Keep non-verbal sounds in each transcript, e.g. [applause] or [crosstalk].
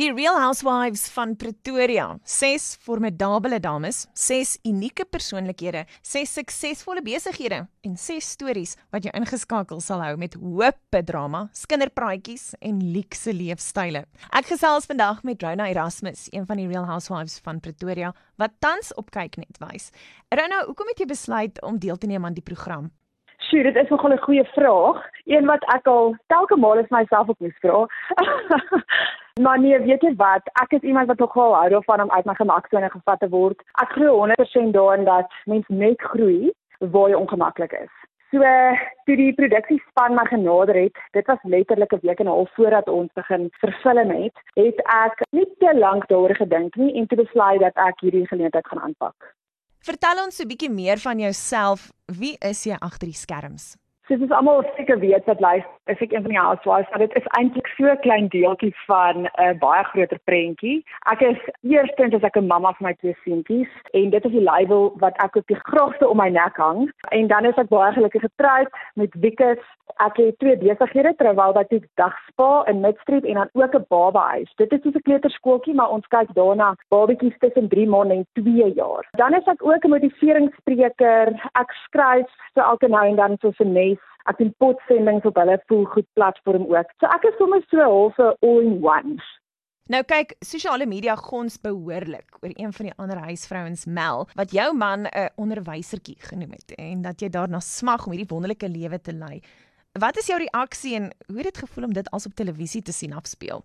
Die Real Housewives van Pretoria, ses formidable dames, ses unieke persoonlikhede, ses suksesvolle besighede en ses stories wat jou ingeskakel sal hou met hoop drama, skinderpraatjies en luukse leefstyle. Ek gesels vandag met Rona Erasmus, een van die Real Housewives van Pretoria wat tans op kyk net wys. Rona, hoekom het jy besluit om deel te neem aan die program? Sjoe, dit is nogal 'n goeie vraag. Een wat ek al telke male vir myself op moes vra. [laughs] maar nee, weet jy wat? Ek is iemand wat nogal hou daarvan om uit my gemaksone gevat te word. Ek glo 100% daarin dat mens net groei waar jy ongemaklik is. So toe die produksiespan my genader het, dit was letterlik 'n week en 'n half voordat ons begin verfilm het, het ek nie te lank daaroor gedink nie en toe besluit dat ek hierdie geleentheid gaan aanpak. Vertel ons 'n bietjie meer van jouself. Wie is jy agter die skerms? Soos ons almal seker weet wat lyk, is ek een van die housewives, maar dit is eintlik so 'n klein deeltjie van 'n uh, baie groter prentjie. Ek is eerstens as ek 'n mamma vir my twee seentjies en dit is die label wat ek op die grootste om my nek hang. En dan is ek baie gelukkig getroud met Wikus. Ek het twee besighede terwyl wat ek dagspa in Midstreet en dan ook 'n babahuis. Dit is soos 'n kleuterskooltjie, maar ons kyk daarna babetjies tussen 3 maande en 2 jaar. Dan is ek ook 'n motiveringsspreker. Ek skryf so elke nou en dan so 'n nes. Ek doen potsendings op hulle voel goed platform ook. So ek is sommer so half 'n all-in-one. Nou kyk, sosiale media gons behoorlik oor een van die ander huisvrouens Mel wat jou man 'n onderwysertjie genoem het en dat jy daarna smag om hierdie wonderlike lewe te lei. Wat is jou reaksie en hoe het dit gevoel om dit als op televisie te sien afspeel?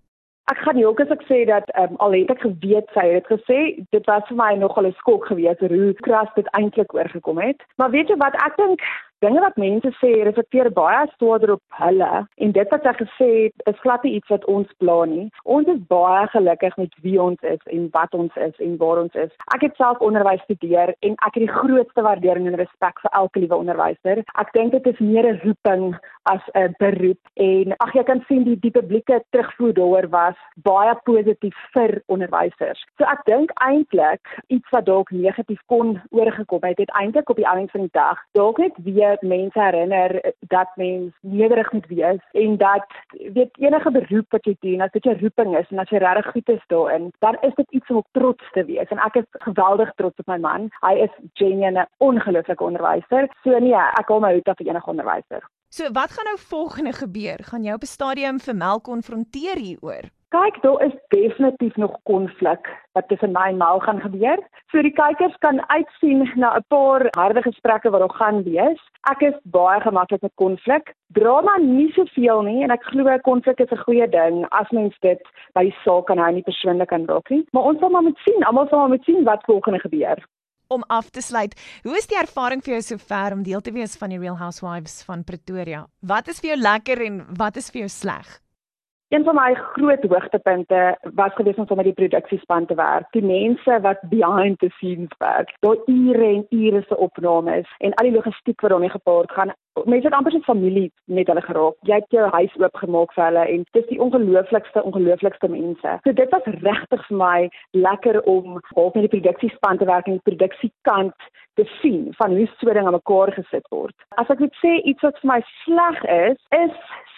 Ek gaan ook as ek sê dat um, al het ek geweet sy het gesê dit was vir my nogal 'n skok geweest hoe kras dit eintlik oorgekom het. Maar weet jy wat ek dink dinge wat mense sê reflekteer baie swaarder op hulle en dit wat sy gesê het is glad nie iets wat ons pla nie. Ons is baie gelukkig met wie ons is en wat ons is en waar ons is. Ek het self onderwys studeer en ek het die grootste waardering en respek vir elke liewe onderwyser. Ek dink dit is meer 'n roeping as 'n beroep en ag jy kan sien die die publieke terugvoer daaroor was baie positief vir onderwysers. So ek dink eintlik iets wat dalk negatief kon oorgekom het, het eintlik op die einde van die dag dalk net weer mense herinner dat mens nederig moet wees en dat weet enige beroep wat jy doen as dit jou roeping is en as jy regtig goed is daarin dan is dit iets om op trots te wees. En ek is geweldig trots op my man. Hy is genuine 'n ongelooflike onderwyser. So nee ek hou my hoed af vir enige onderwyser so wat gaan nou volgende gebeur gaan jy op 'n stadium vir Mel konfronteer hieroor Kyk, daar is definitief nog konflik wat tussen my en Mal gaan gebeur. So die kykers kan uitsien na 'n paar harde gesprekke wat nog gaan wees. Ek is baie gemaklik met konflik. Drama nie soveel nie en ek glo konflik is 'n goeie ding as mens dit by saak kan hou nie persoonlik kan raak nie. Maar ons sal maar moet sien, almal sal maar moet sien wat volgende gebeur. Om af te sluit, hoe is die ervaring vir jou sover om deel te wees van die Real Housewives van Pretoria? Wat is vir jou lekker en wat is vir jou sleg? Een van my groot hoogtepunte was gewees om sommer die produksiespan te werk. Die mense wat behind the scenes werk. Daar ure en ure se opnames en al die logistiek wat daarmee gepaard gaan. Mense het amper so 'n familie met hulle geraak. Jy het jou huis oopgemaak vir hulle en dit is die ongelooflikste ongelooflikste mense. So dit was regtig vir my lekker om half met die produksiespan te werk en die produksiekant te sien van hoe so dinge aan mekaar gesit word. As ek moet sê iets wat vir my sleg is, is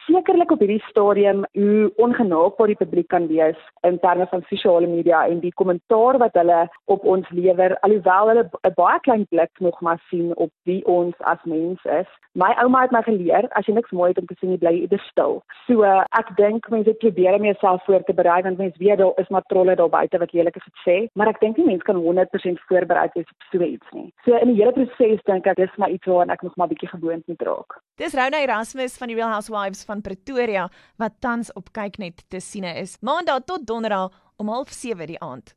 sekerlik op hierdie stadium hoe ongenaakbaar die publiek kan wees in terme van sosiale media en die kommentaar wat hulle op ons lewer alhoewel hulle 'n baie klein blik nog maar sien op wie ons as mens is. My ouma het my geleer as jy niks mooi het om te sien, bly jy stil. So ek dink mense probeer om jouself voor te berei want mense weet daar is maar trolle daar buite wat lelike goed sê, maar ek dink nie mense kan 100% voorberei wees op so iets nie. So in die hele proses dink ek dis maar iets waaraan ek nog maar bietjie gewoond moet raak. Dis Rona Erasmus van die Real Housewives van Pretoria wat tans op kyknet te siene is. Maandag tot Donderdag om 07:30 die aand.